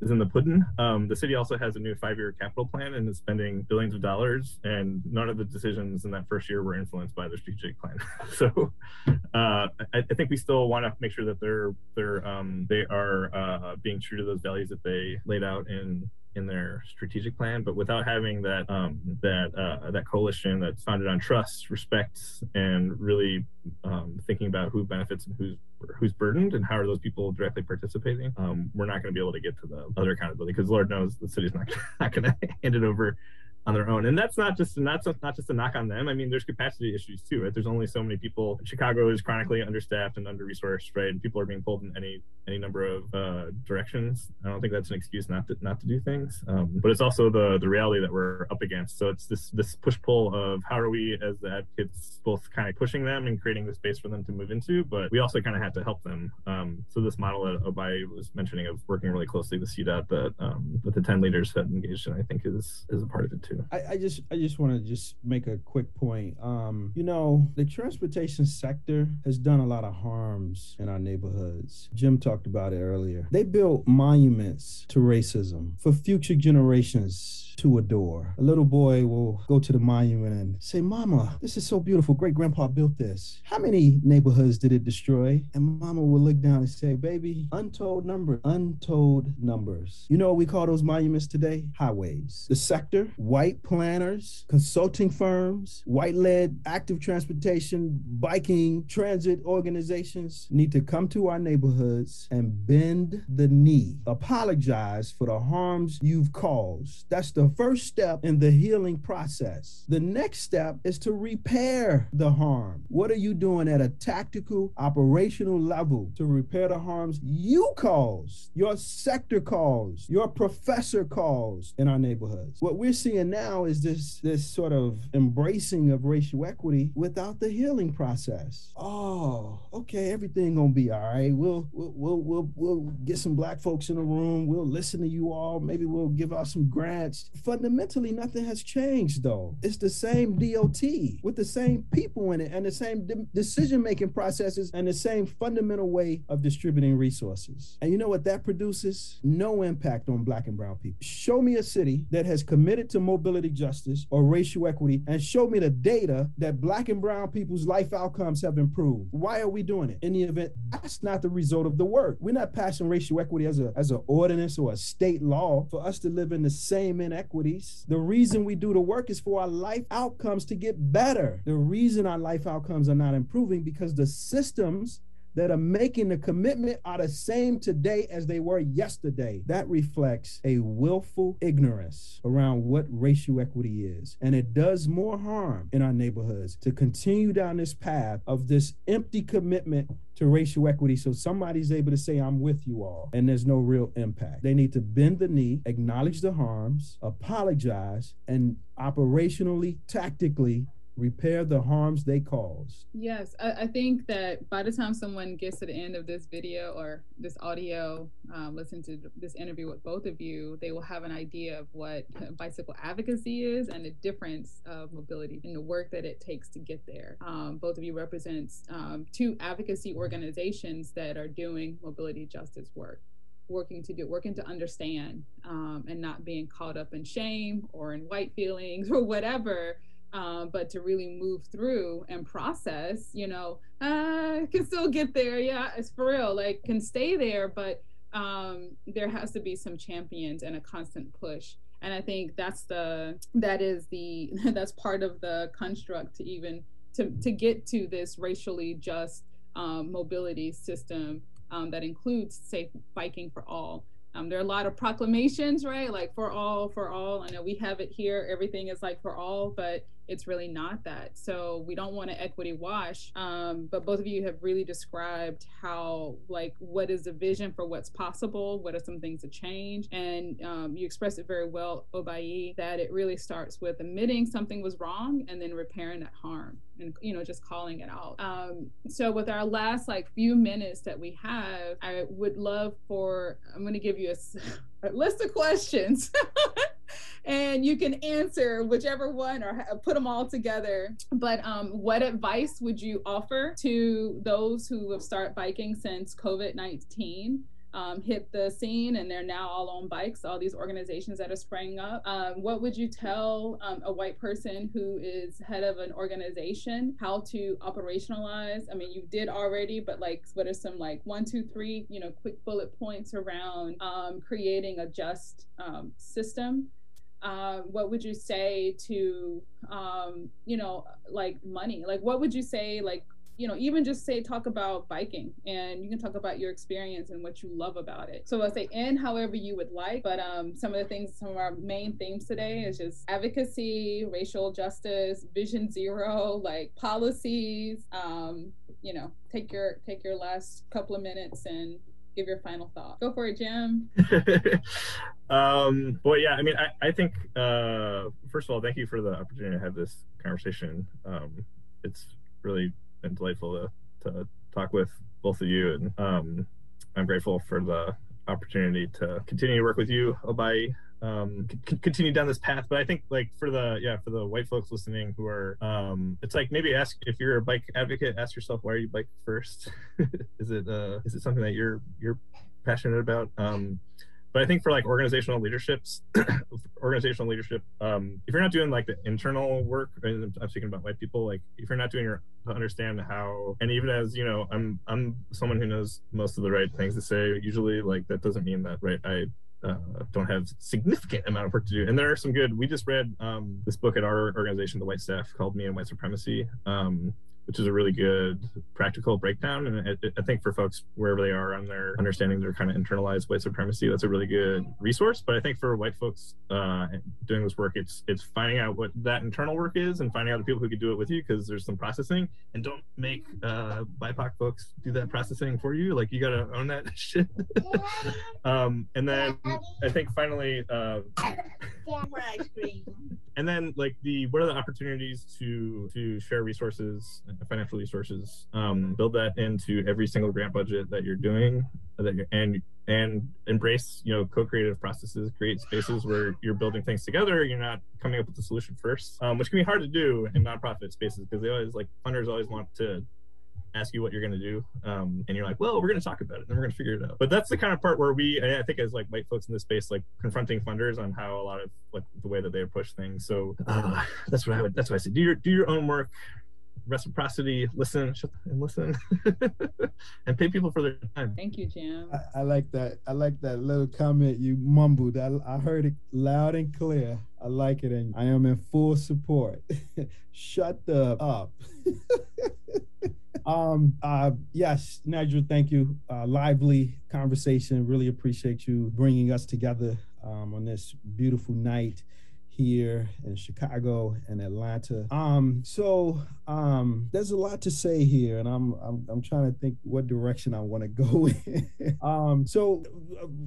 is in the pudding. Um, the city also has a new five-year capital plan and is spending billions of dollars, and none of the decisions in that first year were influenced by the strategic plan. so, uh, I, I, think we still want to make sure that they're they're um, they are uh, being true to those values that they laid out in in their strategic plan, but without having that um, that uh, that coalition that's founded on trust, respect, and really um, thinking about who benefits and who's who's burdened and how are those people directly participating, um, we're not going to be able to get to the other accountability because Lord knows the city's not not going to hand it over on their own. And that's not just not not just a knock on them. I mean, there's capacity issues too, right? There's only so many people. Chicago is chronically understaffed and under resourced, right? And people are being pulled in any any number of uh, directions. I don't think that's an excuse not to not to do things. Um, but it's also the the reality that we're up against. So it's this this push pull of how are we as the advocates both kind of pushing them and creating the space for them to move into, but we also kind of have to help them. Um, so this model that Oboi was mentioning of working really closely with CDOT that um, that the 10 leaders have engaged in, I think is is a part of it too I, I just I just want to just make a quick point. Um, you know, the transportation sector has done a lot of harms in our neighborhoods. Jim talked about it earlier. They built monuments to racism for future generations to adore. A little boy will go to the monument and say, Mama, this is so beautiful. Great grandpa built this. How many neighborhoods did it destroy? And mama will look down and say, Baby, untold numbers, untold numbers. You know what we call those monuments today? Highways. The sector, white planners, consulting firms, white led active transportation, biking, transit organizations need to come to our neighborhoods and bend the knee, apologize for the harms you've caused. That's the first step in the healing process. The next step is to repair the harm. What are you doing at a tactical, operational level to repair the harms you caused, your sector caused, your professor caused in our neighborhoods? What we're seeing now is this, this sort of embracing of racial equity without the healing process. Oh, okay, everything gonna be all right. We'll we'll we'll we'll, we'll get some black folks in the room. We'll listen to you all. Maybe we'll give out some grants fundamentally nothing has changed though. It's the same DOT with the same people in it and the same de- decision making processes and the same fundamental way of distributing resources. And you know what that produces? No impact on black and brown people. Show me a city that has committed to mobility justice or racial equity and show me the data that black and brown people's life outcomes have improved. Why are we doing it? In the event that's not the result of the work. We're not passing racial equity as a as an ordinance or a state law for us to live in the same inequity inequities. The reason we do the work is for our life outcomes to get better. The reason our life outcomes are not improving because the systems that are making the commitment are the same today as they were yesterday. That reflects a willful ignorance around what racial equity is. And it does more harm in our neighborhoods to continue down this path of this empty commitment to racial equity so somebody's able to say, I'm with you all, and there's no real impact. They need to bend the knee, acknowledge the harms, apologize, and operationally, tactically repair the harms they caused. Yes, I, I, think that by the time someone gets to the end of this video or this audio, um, listen to this interview with both of you, they will have an idea of what bicycle advocacy is and the difference of mobility and the work that it takes to get there. Um, both of you represent um, two advocacy organizations that are doing mobility justice work working to do working to understand um, and not being caught up in shame or in white feelings or whatever um, but to really move through and process, you know, I can still get there. Yeah, it's for real. Like, can stay there, but um, there has to be some champions and a constant push. And I think that's the that is the that's part of the construct to even to to get to this racially just um, mobility system um, that includes safe biking for all. Um, there are a lot of proclamations, right? Like for all, for all. I know we have it here. Everything is like for all, but it's really not that. So we don't want to equity wash. Um, but both of you have really described how, like, what is the vision for what's possible? What are some things to change? And um, you expressed it very well, Oboi, that it really starts with admitting something was wrong and then repairing that harm and you know just calling it out um, so with our last like few minutes that we have i would love for i'm going to give you a, a list of questions and you can answer whichever one or put them all together. But um, what advice would you offer to those who have started biking since COVID 19? Um, hit the scene and they're now all on bikes, all these organizations that are spraying up. Um, what would you tell um, a white person who is head of an organization how to operationalize? I mean, you did already, but like, what are some like one, two, three, you know, quick bullet points around um, creating a just um, system? um, what would you say to um, you know like money like what would you say like you know even just say talk about biking and you can talk about your experience and what you love about it so i'll say in however you would like but um, some of the things some of our main themes today is just advocacy racial justice vision zero like policies um, you know take your take your last couple of minutes and give your final thought. Go for it, Jim. um, well, yeah, I mean, I, I think, uh, first of all, thank you for the opportunity to have this conversation. Um, it's really been delightful to, to talk with both of you. And um, I'm grateful for the opportunity to continue to work with you, Oboi um c- continue down this path but i think like for the yeah for the white folks listening who are um it's like maybe ask if you're a bike advocate ask yourself why are you bike first is it uh is it something that you're you're passionate about um but i think for like organizational leaderships organizational leadership um if you're not doing like the internal work i'm speaking about white people like if you're not doing your to understand how and even as you know i'm i'm someone who knows most of the right things to say usually like that doesn't mean that right i uh, don't have significant amount of work to do. And there are some good. We just read um, this book at our organization, the White Staff, called "Me and White Supremacy," um, which is a really good practical breakdown. And I, I, think for folks wherever they are on their understanding their kind of internalized white supremacy, that's a really good resource. But I think for white folks uh, doing this work, it's it's finding out what that internal work is and finding out the people who can do it with you because there's some processing. And don't make uh, BIPOC folks do that processing for you. Like you got to own that shit. um, and then I think finally. Uh, and then like the what are the opportunities to to share resources financial resources um, build that into every single grant budget that you're doing that you're, and and embrace you know co-creative processes create spaces where you're building things together you're not coming up with the solution first um, which can be hard to do in nonprofit spaces because they always like funders always want to ask you what you're going to do um, and you're like well we're going to talk about it and we're going to figure it out. But that's the kind of part where we i think as like white folks in this space like confronting funders on how a lot of like the way that they approach things so uh, that's what i would that's what i say do your do your own work reciprocity listen and listen and pay people for their time. Thank you jim. I, I, like that i like that little comment you mumbled. I, I heard it loud and clear. I like it and i am in full support. Shut the up. Um uh yes nigel thank you. Uh lively conversation. Really appreciate you bringing us together um on this beautiful night here in Chicago and Atlanta. Um, so um, there's a lot to say here, and I'm I'm, I'm trying to think what direction I want to go in. um, so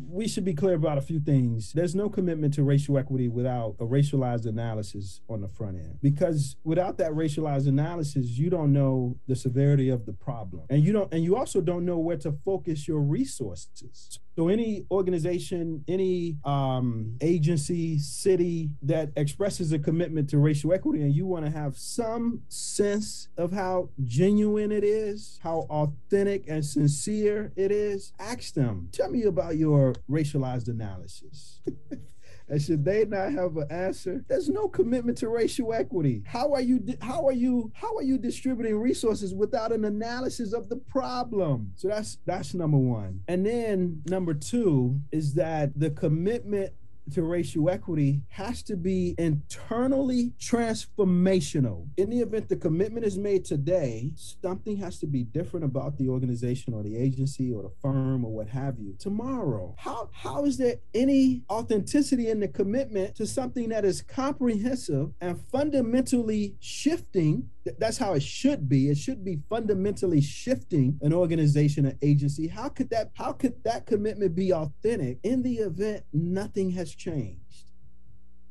we should be clear about a few things. There's no commitment to racial equity without a racialized analysis on the front end, because without that racialized analysis, you don't know the severity of the problem, and you don't, and you also don't know where to focus your resources. So any organization, any um, agency, city that expresses a commitment to racial equity, and you want to have some sense of how genuine it is, how authentic and sincere it is, ask them. Tell me about your racialized analysis. and should they not have an answer there's no commitment to racial equity. How are you how are you how are you distributing resources without an analysis of the problem? So that's that's number one. And then number two is that the commitment to racial equity has to be internally transformational. In the event the commitment is made today, something has to be different about the organization or the agency or the firm or what have you tomorrow. How how is there any authenticity in the commitment to something that is comprehensive and fundamentally shifting that's how it should be. It should be fundamentally shifting an organization, an agency. How could that how could that commitment be authentic in the event nothing has changed?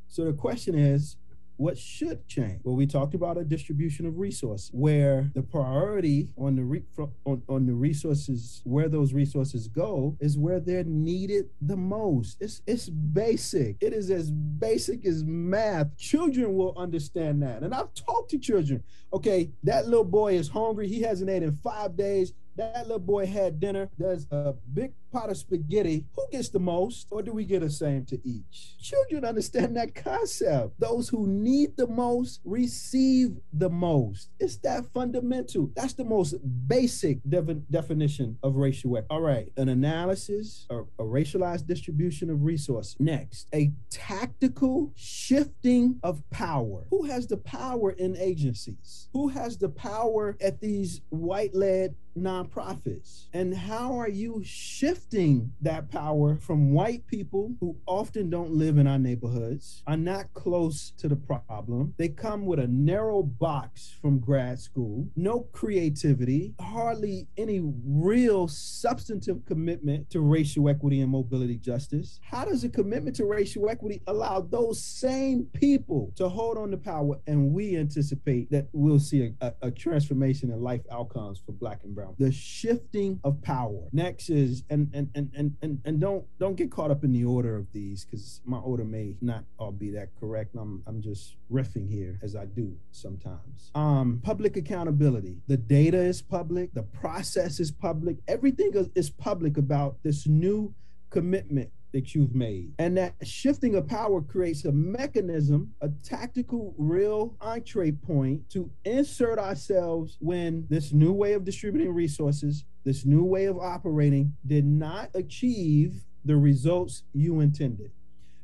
So the question is, what should change? Well, we talked about a distribution of resources where the priority on the re- on, on the resources where those resources go is where they're needed the most. It's it's basic. It is as basic as math. Children will understand that. And I've talked to children. Okay, that little boy is hungry. He hasn't ate in five days. That little boy had dinner. There's a big pot of spaghetti. Who gets the most, or do we get the same to each? Children understand that concept. Those who need the most receive the most. It's that fundamental. That's the most basic de- definition of racial equity. All right, an analysis, a, a racialized distribution of resources. Next, a tactical shifting of power. Who has the power in agencies? Who has the power at these white led nonprofits? And how are you shifting that power from white people who often don't live in our neighborhoods, are not close to the problem? They come with a narrow box from grad school, no creativity, hardly any real substantive commitment to racial equity and mobility justice. How does a commitment to racial equity allow those same people to hold on to power? And we anticipate that we'll see a, a, a transformation in life outcomes for Black and Brown. The shifting of power. Next is and and and and and, and don't don't get caught up in the order of these because my order may not all be that correct. I'm I'm just riffing here as I do sometimes. Um, public accountability. The data is public. The process is public. Everything is, is public about this new commitment that you've made. And that shifting of power creates a mechanism, a tactical, real entree point to insert ourselves when this new way of distributing resources, this new way of operating did not achieve the results you intended.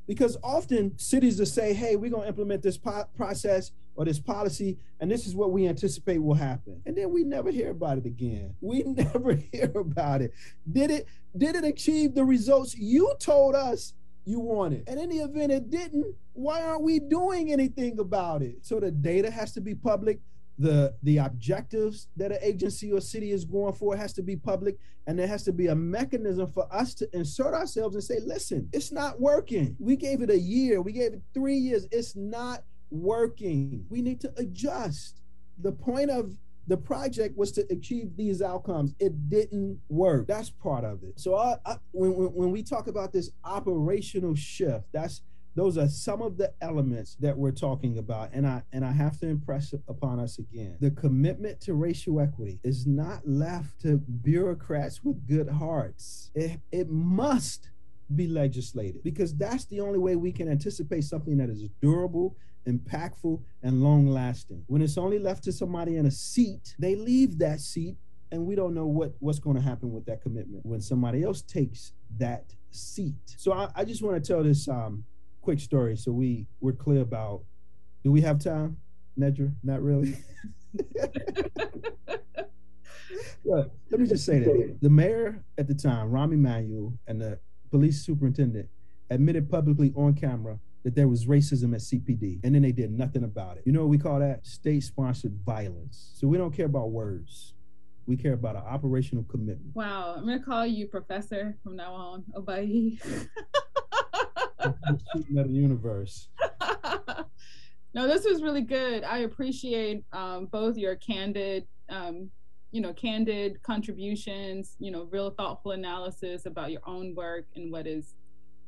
Because often cities will say, hey, we're going to implement this po- process or this policy, and this is what we anticipate will happen. And then we never hear about it again. We never hear about it. Did it did it achieve the results you told us you wanted? And in the event it didn't, why aren't we doing anything about it? So the data has to be public. The the objectives that an agency or city is going for has to be public, and there has to be a mechanism for us to insert ourselves and say, listen, it's not working. We gave it a year, we gave it three years, it's not working. We need to adjust. The point of the project was to achieve these outcomes. It didn't work. That's part of it. So I, I, when, when, when we talk about this operational shift, that's those are some of the elements that we're talking about and i and i have to impress upon us again the commitment to racial equity is not left to bureaucrats with good hearts it, it must be legislated because that's the only way we can anticipate something that is durable impactful, and long lasting. When it's only left to somebody in a seat, they leave that seat and we don't know what, what's going to happen with that commitment when somebody else takes that seat. So I, I just want to tell this um, quick story so we, we're clear about do we have time, Nedra? Not really. let me just say that the mayor at the time, Rahm Emanuel, and the police superintendent admitted publicly on camera that there was racism at CPD, and then they did nothing about it. You know what we call that? State sponsored violence. So we don't care about words. We care about an operational commitment. Wow, I'm gonna call you professor from now on, Oboi. the universe. no, this was really good. I appreciate um, both your candid, um, you know, candid contributions. You know, real thoughtful analysis about your own work and what is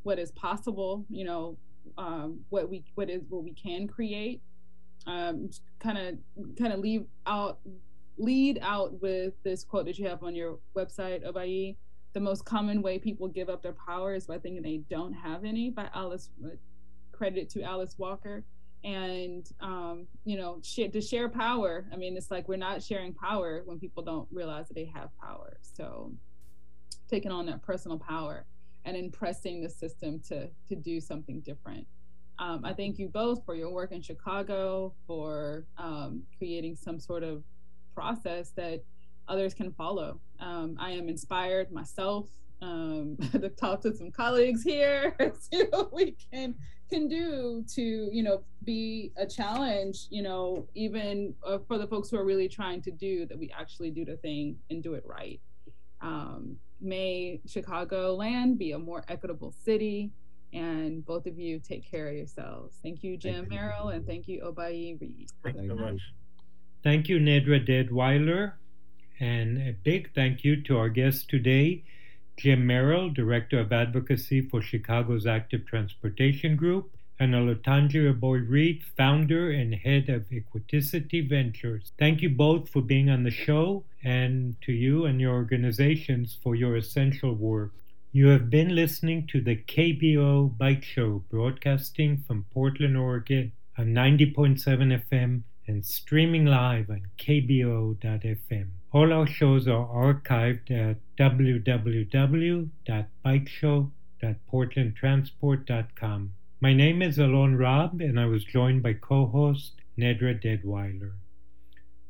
what is possible. You know, um, what we what is what we can create. Kind of kind of leave out lead out with this quote that you have on your website, Oboi. The most common way people give up their power is by thinking they don't have any. By Alice, credit to Alice Walker. And um, you know, to share power. I mean, it's like we're not sharing power when people don't realize that they have power. So, taking on that personal power and in pressing the system to to do something different. Um, I thank you both for your work in Chicago, for um, creating some sort of process that others can follow. Um, I am inspired myself um, to talk to some colleagues here, see what we can can do to you know be a challenge. You know, even uh, for the folks who are really trying to do that, we actually do the thing and do it right. Um, may Chicago land be a more equitable city. And both of you take care of yourselves. Thank you, Jim Thank you. Merrell, and thank you, Oboi Reed. Thank you so much. Thank you, Nedra Deadwyler. And a big thank you to our guest today, Jim Merrell, Director of Advocacy for Chicago's Active Transportation Group, and Olatunji Oboi Reed, Founder and Head of Equiticity Ventures. Thank you both for being on the show, and to you and your organizations for your essential work. You have been listening to the KBOO Bike Show, broadcasting from Portland, Oregon on 90.7 FM and streaming live on kboo.fm. All our shows are archived at www.bikeshow.portlandtransport.com. My name is Alon Raab, and I was joined by co host Nedra Deadwyler.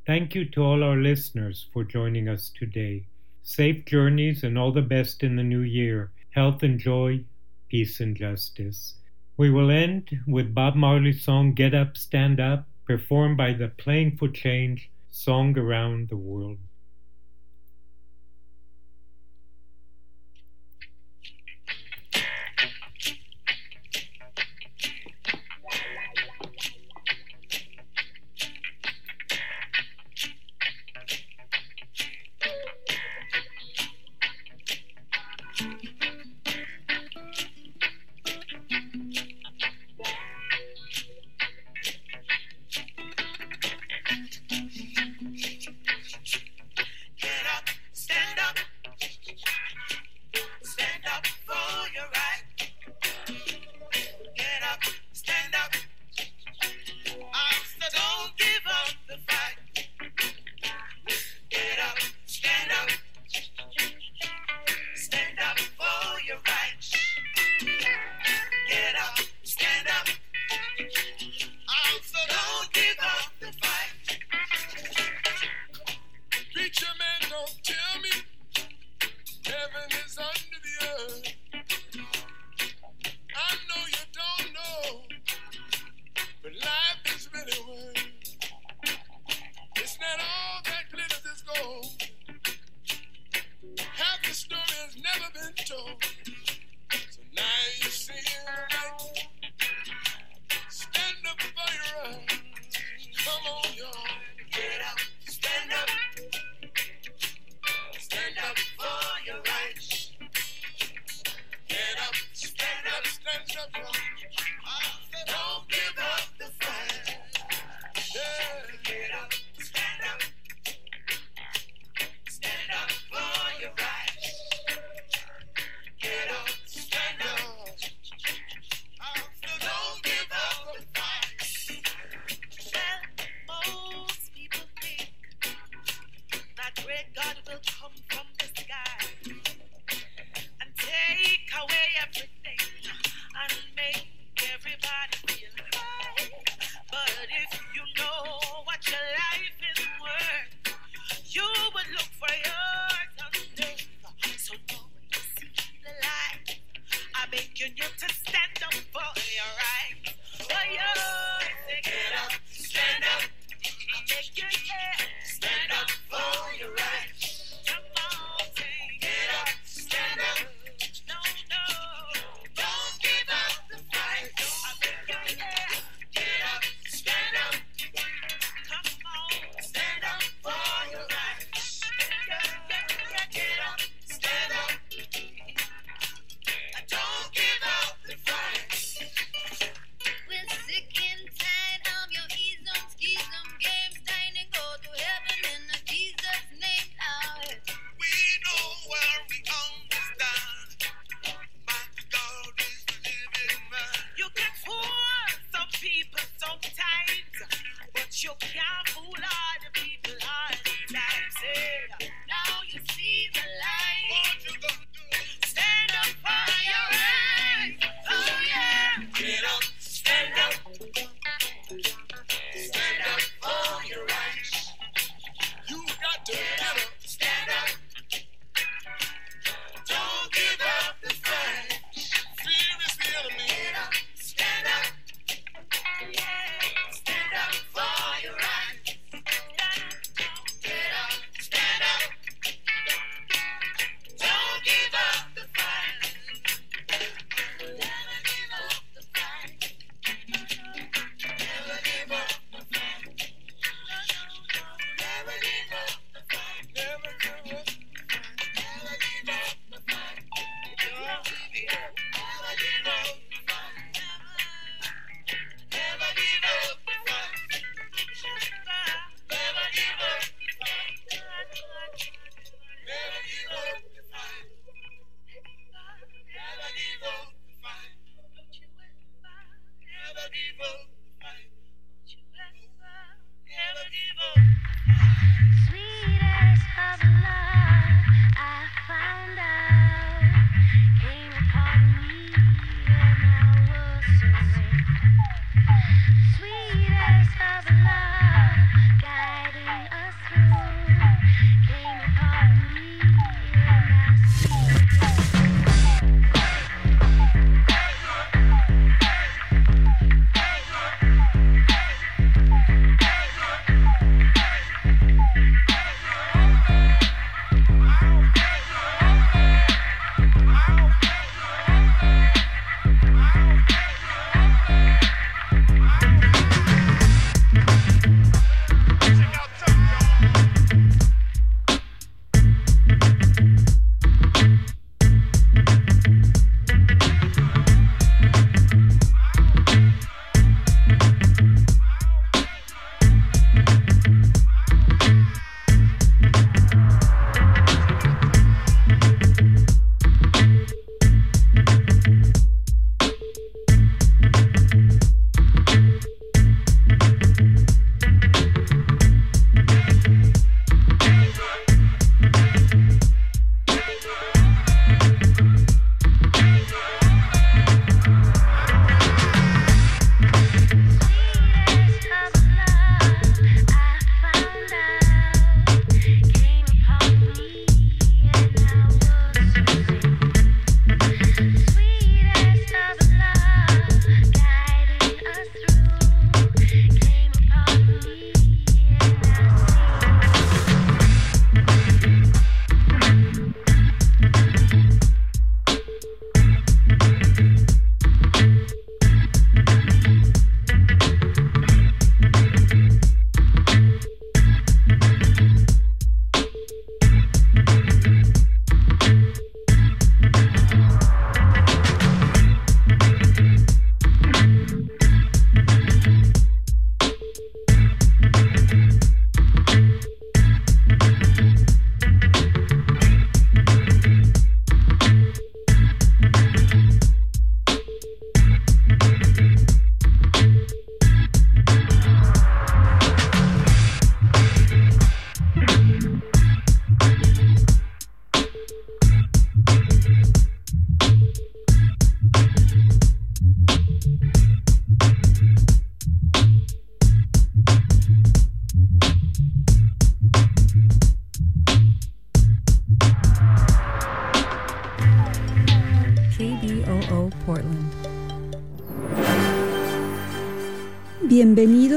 Thank you to all our listeners for joining us today. Safe journeys and all the best in the new year. Health and joy, peace and justice. We will end with Bob Marley's song Get Up, Stand Up, performed by the Playing for Change Song Around the World.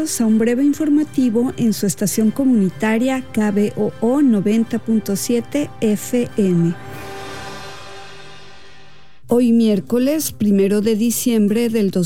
a un breve informativo en su estación comunitaria KBOO 90.7 FM. Hoy miércoles, primero de diciembre del 2020,